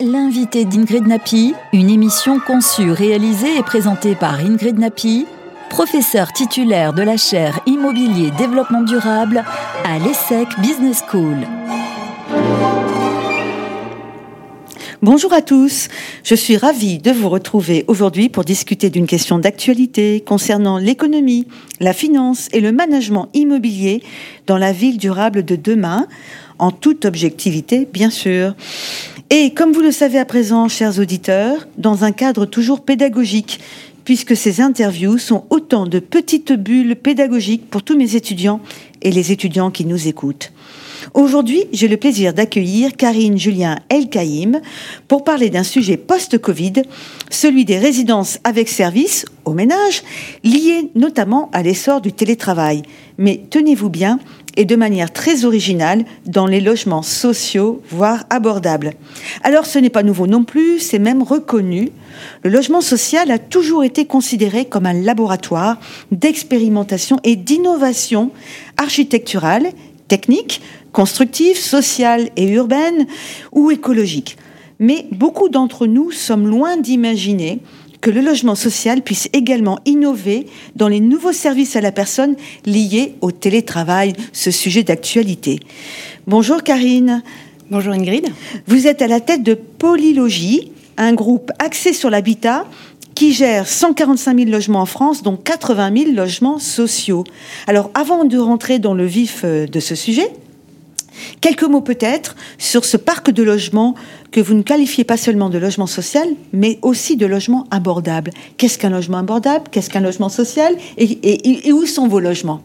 L'invité d'Ingrid Napi, une émission conçue, réalisée et présentée par Ingrid Napi, professeure titulaire de la chaire Immobilier Développement Durable à l'ESSEC Business School. Bonjour à tous, je suis ravie de vous retrouver aujourd'hui pour discuter d'une question d'actualité concernant l'économie, la finance et le management immobilier dans la ville durable de demain, en toute objectivité bien sûr. Et comme vous le savez à présent, chers auditeurs, dans un cadre toujours pédagogique, puisque ces interviews sont autant de petites bulles pédagogiques pour tous mes étudiants et les étudiants qui nous écoutent. Aujourd'hui, j'ai le plaisir d'accueillir Karine Julien Elkaïm pour parler d'un sujet post-Covid, celui des résidences avec service au ménage, lié notamment à l'essor du télétravail. Mais tenez-vous bien, et de manière très originale dans les logements sociaux, voire abordables. Alors ce n'est pas nouveau non plus, c'est même reconnu. Le logement social a toujours été considéré comme un laboratoire d'expérimentation et d'innovation architecturale, technique, constructive, sociale et urbaine ou écologique. Mais beaucoup d'entre nous sommes loin d'imaginer que le logement social puisse également innover dans les nouveaux services à la personne liés au télétravail, ce sujet d'actualité. Bonjour Karine. Bonjour Ingrid. Vous êtes à la tête de Polylogie, un groupe axé sur l'habitat qui gère 145 000 logements en France, dont 80 000 logements sociaux. Alors, avant de rentrer dans le vif euh, de ce sujet, Quelques mots peut-être sur ce parc de logements que vous ne qualifiez pas seulement de logement social, mais aussi de logement abordable. Qu'est-ce qu'un logement abordable? Qu'est-ce qu'un logement social? Et, où sont vos logements?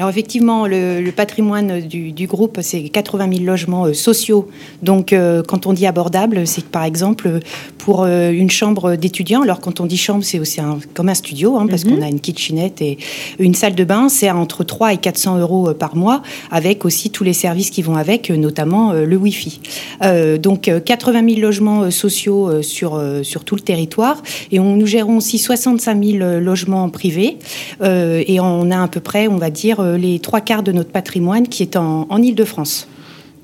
Alors effectivement, le, patrimoine du, groupe, c'est 80 000 logements euh, sociaux. Donc euh, quand on dit abordable, c'est que par exemple pour euh, une chambre d'étudiant, alors quand on dit chambre, c'est aussi comme un studio, hein, parce mhm. qu'on a une kitchenette et une salle de bain, c'est entre 3 et 400 euros par mois, avec aussi tous les services qui vont avec, notamment le Wi-Fi. donc 80 000 logements sociaux sur, sur tout le territoire. Et on, nous gérons aussi 65 000 logements privés. et on a à peu près, on va dire, les trois quarts de notre patrimoine qui est en, en Ile-de-France.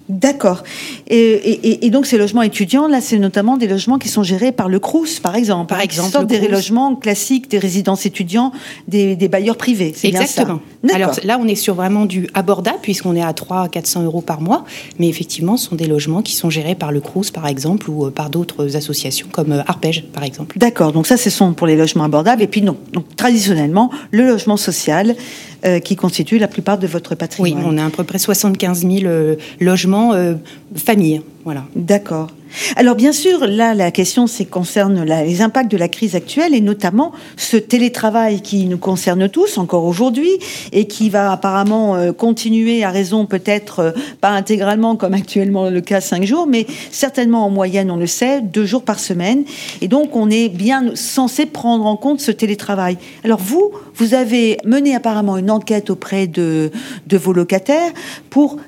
D'accord. Et, donc ces logements étudiants, là, c'est notamment des logements qui sont gérés par le CRUS, par exemple. Par exemple, des logements classiques, des résidences étudiants, des, bailleurs privés. Exactement. Alors là, on est sur vraiment du abordable puisqu'on est à 300 à 400 euros par mois, mais effectivement, ce sont des logements qui sont gérés par le CRUS, par exemple, ou euh, par d'autres associations comme euh, Arpège, par exemple. D'accord. Donc ça, ce sont pour les logements abordables. Et puis non. Donc traditionnellement, le logement social euh, qui constitue la plupart de votre patrimoine. Oui, on a à peu près 75 000 logements familles. Voilà. D'accord. Alors bien sûr, là, la question c'est concerne les impacts de la crise actuelle et notamment ce télétravail qui nous concerne tous encore aujourd'hui et qui va apparemment euh, continuer à raison peut-être euh, pas intégralement comme actuellement le cas cinq jours, mais certainement en moyenne, on le sait, deux jours par semaine. Et donc on est bien censé prendre en compte ce télétravail. Alors vous, vous avez mené apparemment une enquête auprès de, vos locataires pour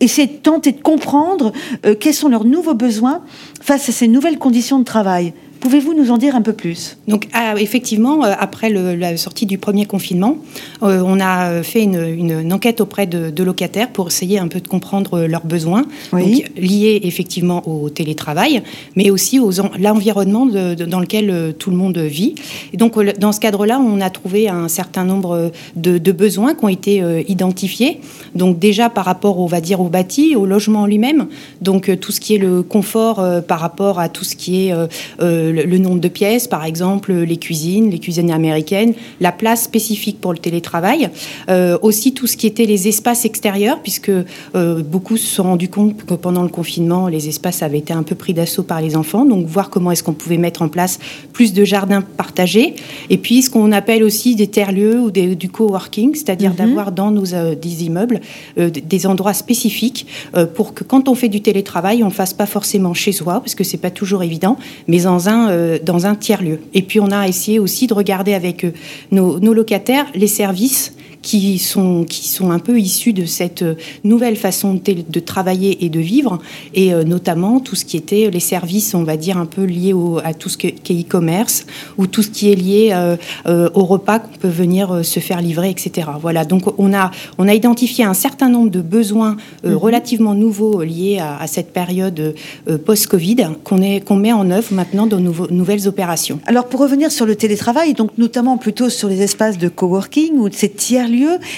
essayer de tenter de comprendre euh, quels sont leurs nouveaux besoins face à ces nouvelles conditions de travail. Pouvez-vous nous en dire un peu plus? Donc, ah, effectivement, euh, après la sortie du premier confinement, euh, on a fait une, enquête auprès de, locataires pour essayer un peu de comprendre leurs besoins, liés effectivement au télétravail, mais aussi aux l'environnement dans lequel tout le monde vit. Et donc, dans ce cadre-là, on a trouvé un certain nombre de, besoins qui ont été identifiés. Donc, déjà par rapport, on va dire, au bâti, au logement lui-même. Donc, tout ce qui est le confort par rapport à tout ce qui est le, nombre de pièces, par exemple, les cuisines, les cuisines américaines, la place spécifique pour le télétravail, euh, aussi tout ce qui était les espaces extérieurs, puisque euh, beaucoup se sont rendus compte que pendant le confinement, les espaces avaient été un peu pris d'assaut par les enfants, donc voir comment est-ce qu'on pouvait mettre en place plus de jardins partagés, et puis ce qu'on appelle aussi des terres-lieux ou des, du coworking, c'est-à-dire mhm. d'avoir dans nos euh, des immeubles des endroits spécifiques pour que quand on fait du télétravail, on ne fasse pas forcément chez soi, parce que c'est pas toujours évident, mais dans un un, dans un tiers-lieu. Et puis on a essayé aussi de regarder avec nos, nos locataires les services qui sont, qui sont un peu issus de cette euh, nouvelle façon de, de travailler et de vivre, et euh, notamment tout ce qui était les services, on va dire, un peu liés au, à tout ce qui est e-commerce, ou tout ce qui est lié euh, au repas qu'on peut venir se faire livrer, etc. Voilà, donc on a, on a identifié un certain nombre de besoins mhm. relativement nouveaux liés à, à cette période post-Covid qu'on qu'on met en œuvre maintenant dans nouvelles opérations. Alors pour revenir sur le télétravail, donc notamment plutôt sur les espaces de coworking ou de ces tiers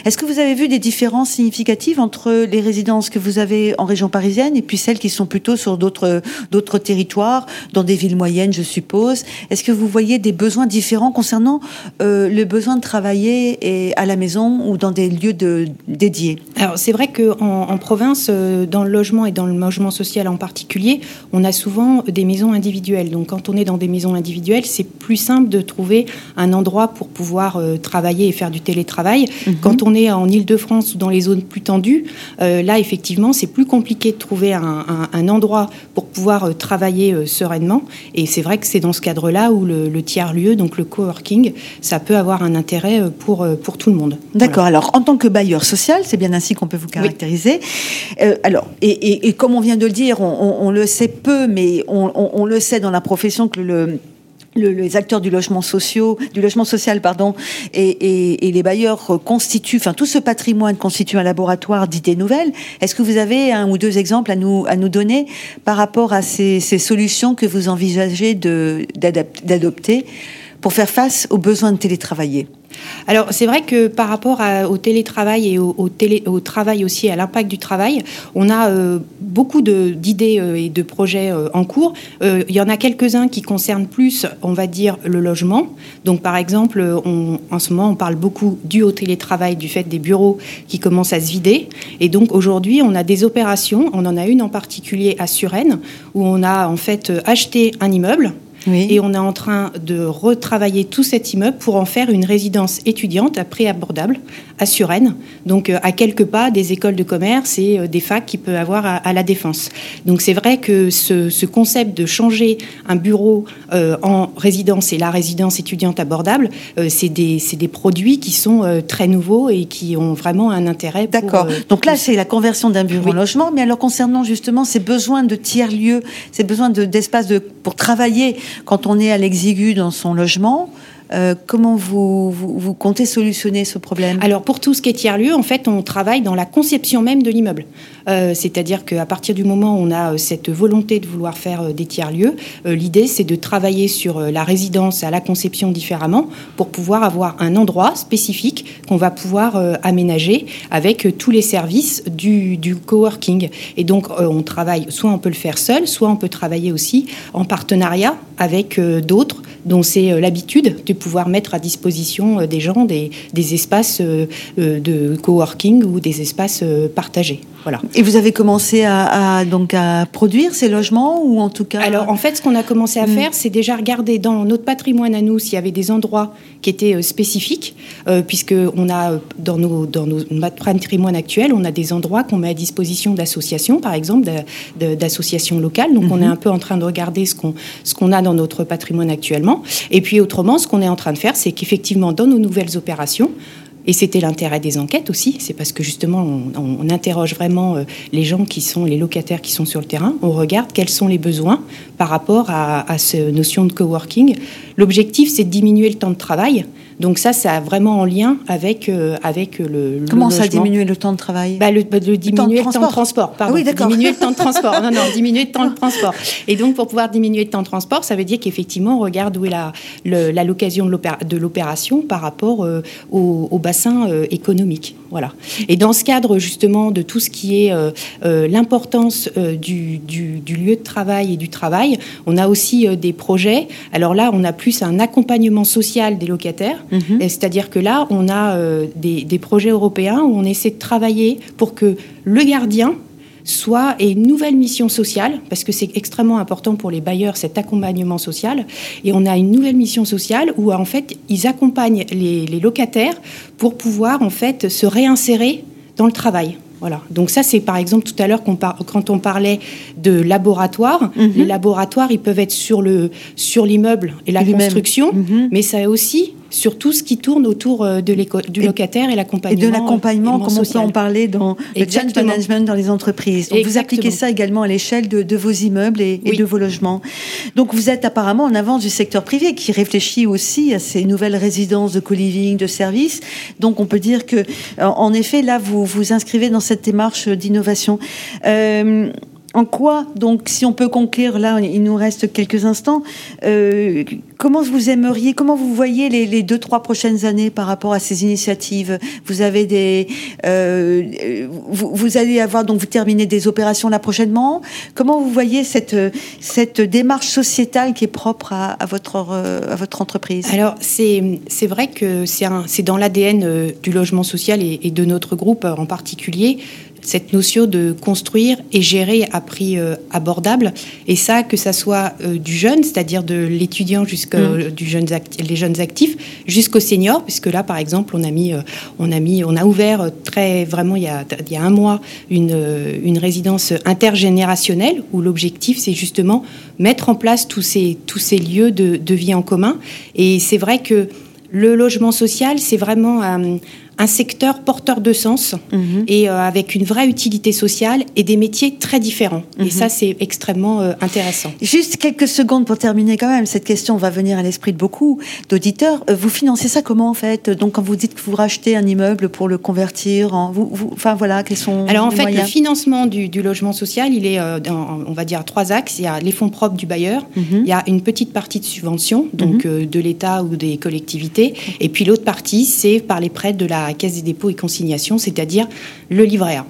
est-ce que vous avez vu des différences significatives entre les résidences que vous avez en région parisienne et puis celles qui sont plutôt sur d'autres d'autres territoires, dans des villes moyennes, je suppose? Est-ce que vous voyez des besoins différents concernant euh, le besoin de travailler et à la maison ou dans des lieux de, dédiés? Alors c'est vrai qu'en en, province, euh, dans le logement et dans le logement social en particulier, on a souvent des maisons individuelles. Donc quand on est dans des maisons individuelles, c'est plus simple de trouver un endroit pour pouvoir euh, travailler et faire du télétravail. Mhm. Quand on est en Ile-de-France ou dans les zones plus tendues, euh, là, effectivement, c'est plus compliqué de trouver un, endroit pour pouvoir euh, travailler sereinement. Et c'est vrai que c'est dans ce cadre-là où le, tiers-lieu, donc le coworking, ça peut avoir un intérêt pour, pour tout le monde. D'accord. Alors, en tant que bailleur social, c'est bien ainsi qu'on peut vous caractériser. alors, et, comme on vient de le dire, on, le sait peu, mais on, on le sait dans la profession les acteurs du logement social, et, les bailleurs constituent, enfin tout ce patrimoine constitue un laboratoire d'idées nouvelles. Est-ce que vous avez un ou deux exemples à nous donner par rapport à ces solutions que vous envisagez d'adopter? Pour faire face aux besoins de télétravailler alors c'est vrai que par rapport au télétravail et au, au, travail aussi, à l'impact du travail, on a euh, beaucoup d'idées euh, et de projets euh, en cours. il y en a quelques-uns qui concernent plus, on va dire, le logement. Donc par exemple, en ce moment, on parle beaucoup du haut télétravail, du fait des bureaux qui commencent à se vider. Et donc aujourd'hui, on a des opérations, on en a une en particulier à Suresnes, où on a en fait acheté un immeuble et on est en train de retravailler tout cet immeuble pour en faire une résidence étudiante à prix abordable à Suresnes, donc euh, à quelques pas des écoles de commerce et euh, des facs qui peut avoir à, la Défense. Donc c'est vrai que ce, concept de changer un bureau euh, en résidence et la résidence étudiante abordable, c'est des, des, produits qui sont très nouveaux et qui ont vraiment un intérêt. D'accord. donc là, c'est la conversion d'un bureau en logement, mais alors concernant justement ces besoins de tiers-lieux, ces besoins d'espace de, pour travailler quand on est à l'exigu dans son logement, euh, comment vous, vous, comptez solutionner ce problème? Alors pour tout ce qui est tiers-lieu, en fait, on travaille dans la conception même de l'immeuble. Euh, c'est-à-dire qu'à partir du moment où on a euh, cette volonté de vouloir faire des tiers-lieux, l'idée c'est de travailler sur la résidence à la conception différemment pour pouvoir avoir un endroit spécifique qu'on va pouvoir aménager avec tous les services du, du coworking. Et donc on travaille, soit on peut le faire seul, soit on peut travailler aussi en partenariat avec d'autres dont c'est l'habitude de pouvoir mettre à disposition euh, des gens des, des espaces euh, euh, de coworking ou des espaces partagés. Voilà. Et vous avez commencé à, donc à produire ces logements ou en tout cas Alors en fait, ce qu'on a commencé à hmm. faire, c'est déjà regarder dans notre patrimoine à nous s'il y avait des endroits qui étaient spécifiques, puisque on a dans nos dans nos, notre patrimoine actuel, on a des endroits qu'on met à disposition d'associations, par exemple, d'associations locales. Donc on est hmm. un peu en train de regarder ce qu'on ce qu'on a dans notre patrimoine actuellement. Et puis autrement, ce qu'on est en train de faire, c'est qu'effectivement, dans nos nouvelles opérations, et c'était l'intérêt des enquêtes aussi, c'est parce que justement, on, interroge vraiment euh, les gens qui sont les locataires qui sont sur le terrain, on regarde quels sont les besoins par rapport à, à cette notion de coworking. L'objectif, c'est de diminuer le temps de travail, donc ça, ça a vraiment en lien avec, euh, avec le, Comment ça diminuer le temps de travail bah, le, diminuer le temps de transport. Pardon, oui, d'accord. Diminuer le temps de transport. Non, non, diminuer le temps de transport. Et donc, pour pouvoir diminuer le temps de transport, ça veut dire qu'effectivement, on regarde où est la, la location de l'opération par rapport euh, au, bassin euh, économique. Voilà. Et dans ce cadre, justement, de tout ce qui est l'importance du, du, du, lieu de travail et du travail, on a aussi des projets. Alors là, on a plus un accompagnement social des locataires Mhm. C'est-à-dire que là, on a euh, des, projets européens où on essaie de travailler pour que le gardien soit une nouvelle mission sociale, parce que c'est extrêmement important pour les bailleurs cet accompagnement social. Et on a une nouvelle mission sociale où en fait ils accompagnent les, les locataires pour pouvoir en fait se réinsérer dans le travail. Voilà. Donc ça, c'est par exemple tout à l'heure quand on parlait de laboratoire. Mhm. Les laboratoires, ils peuvent être sur le sur l'immeuble et la construction, mhm. mais ça aussi sur tout ce qui tourne autour euh, de du locataire et l'accompagnement. Et de l'accompagnement, comme on peut en parler dans le change management dans les entreprises. Donc vous appliquez ça également à l'échelle de, vos immeubles et, de vos logements. Donc vous êtes apparemment en avance du secteur privé qui réfléchit aussi à ces nouvelles résidences de co-living, de services. Donc on peut dire que, en effet, là, vous vous inscrivez dans cette démarche d'innovation. Euh, en quoi, donc, si on peut conclure, là, il nous reste quelques instants, euh, comment vous aimeriez, comment vous voyez les, deux, trois prochaines années par rapport à ces initiatives? Vous avez des, euh, vous, allez avoir, donc, vous terminez des opérations là prochainement. Comment vous voyez cette, démarche sociétale qui est propre à, votre, à votre entreprise? Alors, c'est, vrai que c'est, dans l'ADN euh, du logement social et de notre groupe en particulier cette notion de construire et gérer à prix euh, abordable. Et ça, que ça soit euh, du jeune, c'est-à-dire de l'étudiant jusqu'au mm. du jeune les jeunes actifs, jusqu'au senior, puisque là, par exemple, on a mis, euh, on a mis, on a ouvert très vraiment il y a, il y a un mois une, une résidence intergénérationnelle où l'objectif, c'est justement mettre en place tous ces, tous ces lieux de, de vie en commun. Et c'est vrai que le logement social, c'est vraiment un secteur porteur de sens mhm. et euh, avec une vraie utilité sociale et des métiers très différents. Et mhm. ça, c'est extrêmement euh, intéressant. Juste quelques secondes pour terminer quand même. Cette question va venir à l'esprit de beaucoup d'auditeurs. Euh, vous financez ça comment en fait? Donc quand vous dites que vous rachetez un immeuble pour le convertir en... Vous, enfin voilà, quels sont Alors en fait, le financement du, logement social, il est, dans, on va dire, trois axes. Il y a les fonds propres du bailleur, mhm. il y a une petite partie de subvention, donc de l'État ou des collectivités, et puis l'autre partie, c'est par les prêts de la Caisse des dépôts et consignations, c'est-à-dire le livret A.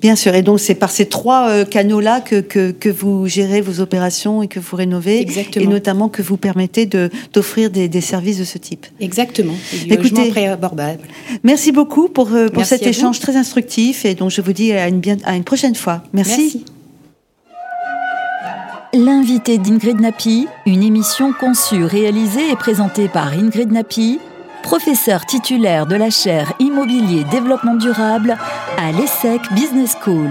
Bien sûr, et donc c'est par ces trois euh, canaux-là que, que, vous gérez vos opérations et que vous rénovez, Exactement. et notamment que vous permettez d'offrir des, des, services de ce type. Exactement. Écoutez, merci beaucoup pour, euh, pour cet échange très instructif, et donc je vous dis à une, bien, à une prochaine fois. Merci. merci. L'invité d'Ingrid Napi, une émission conçue, réalisée et présentée par Ingrid Napi professeur titulaire de la chaire Immobilier Développement Durable à l'ESSEC Business School.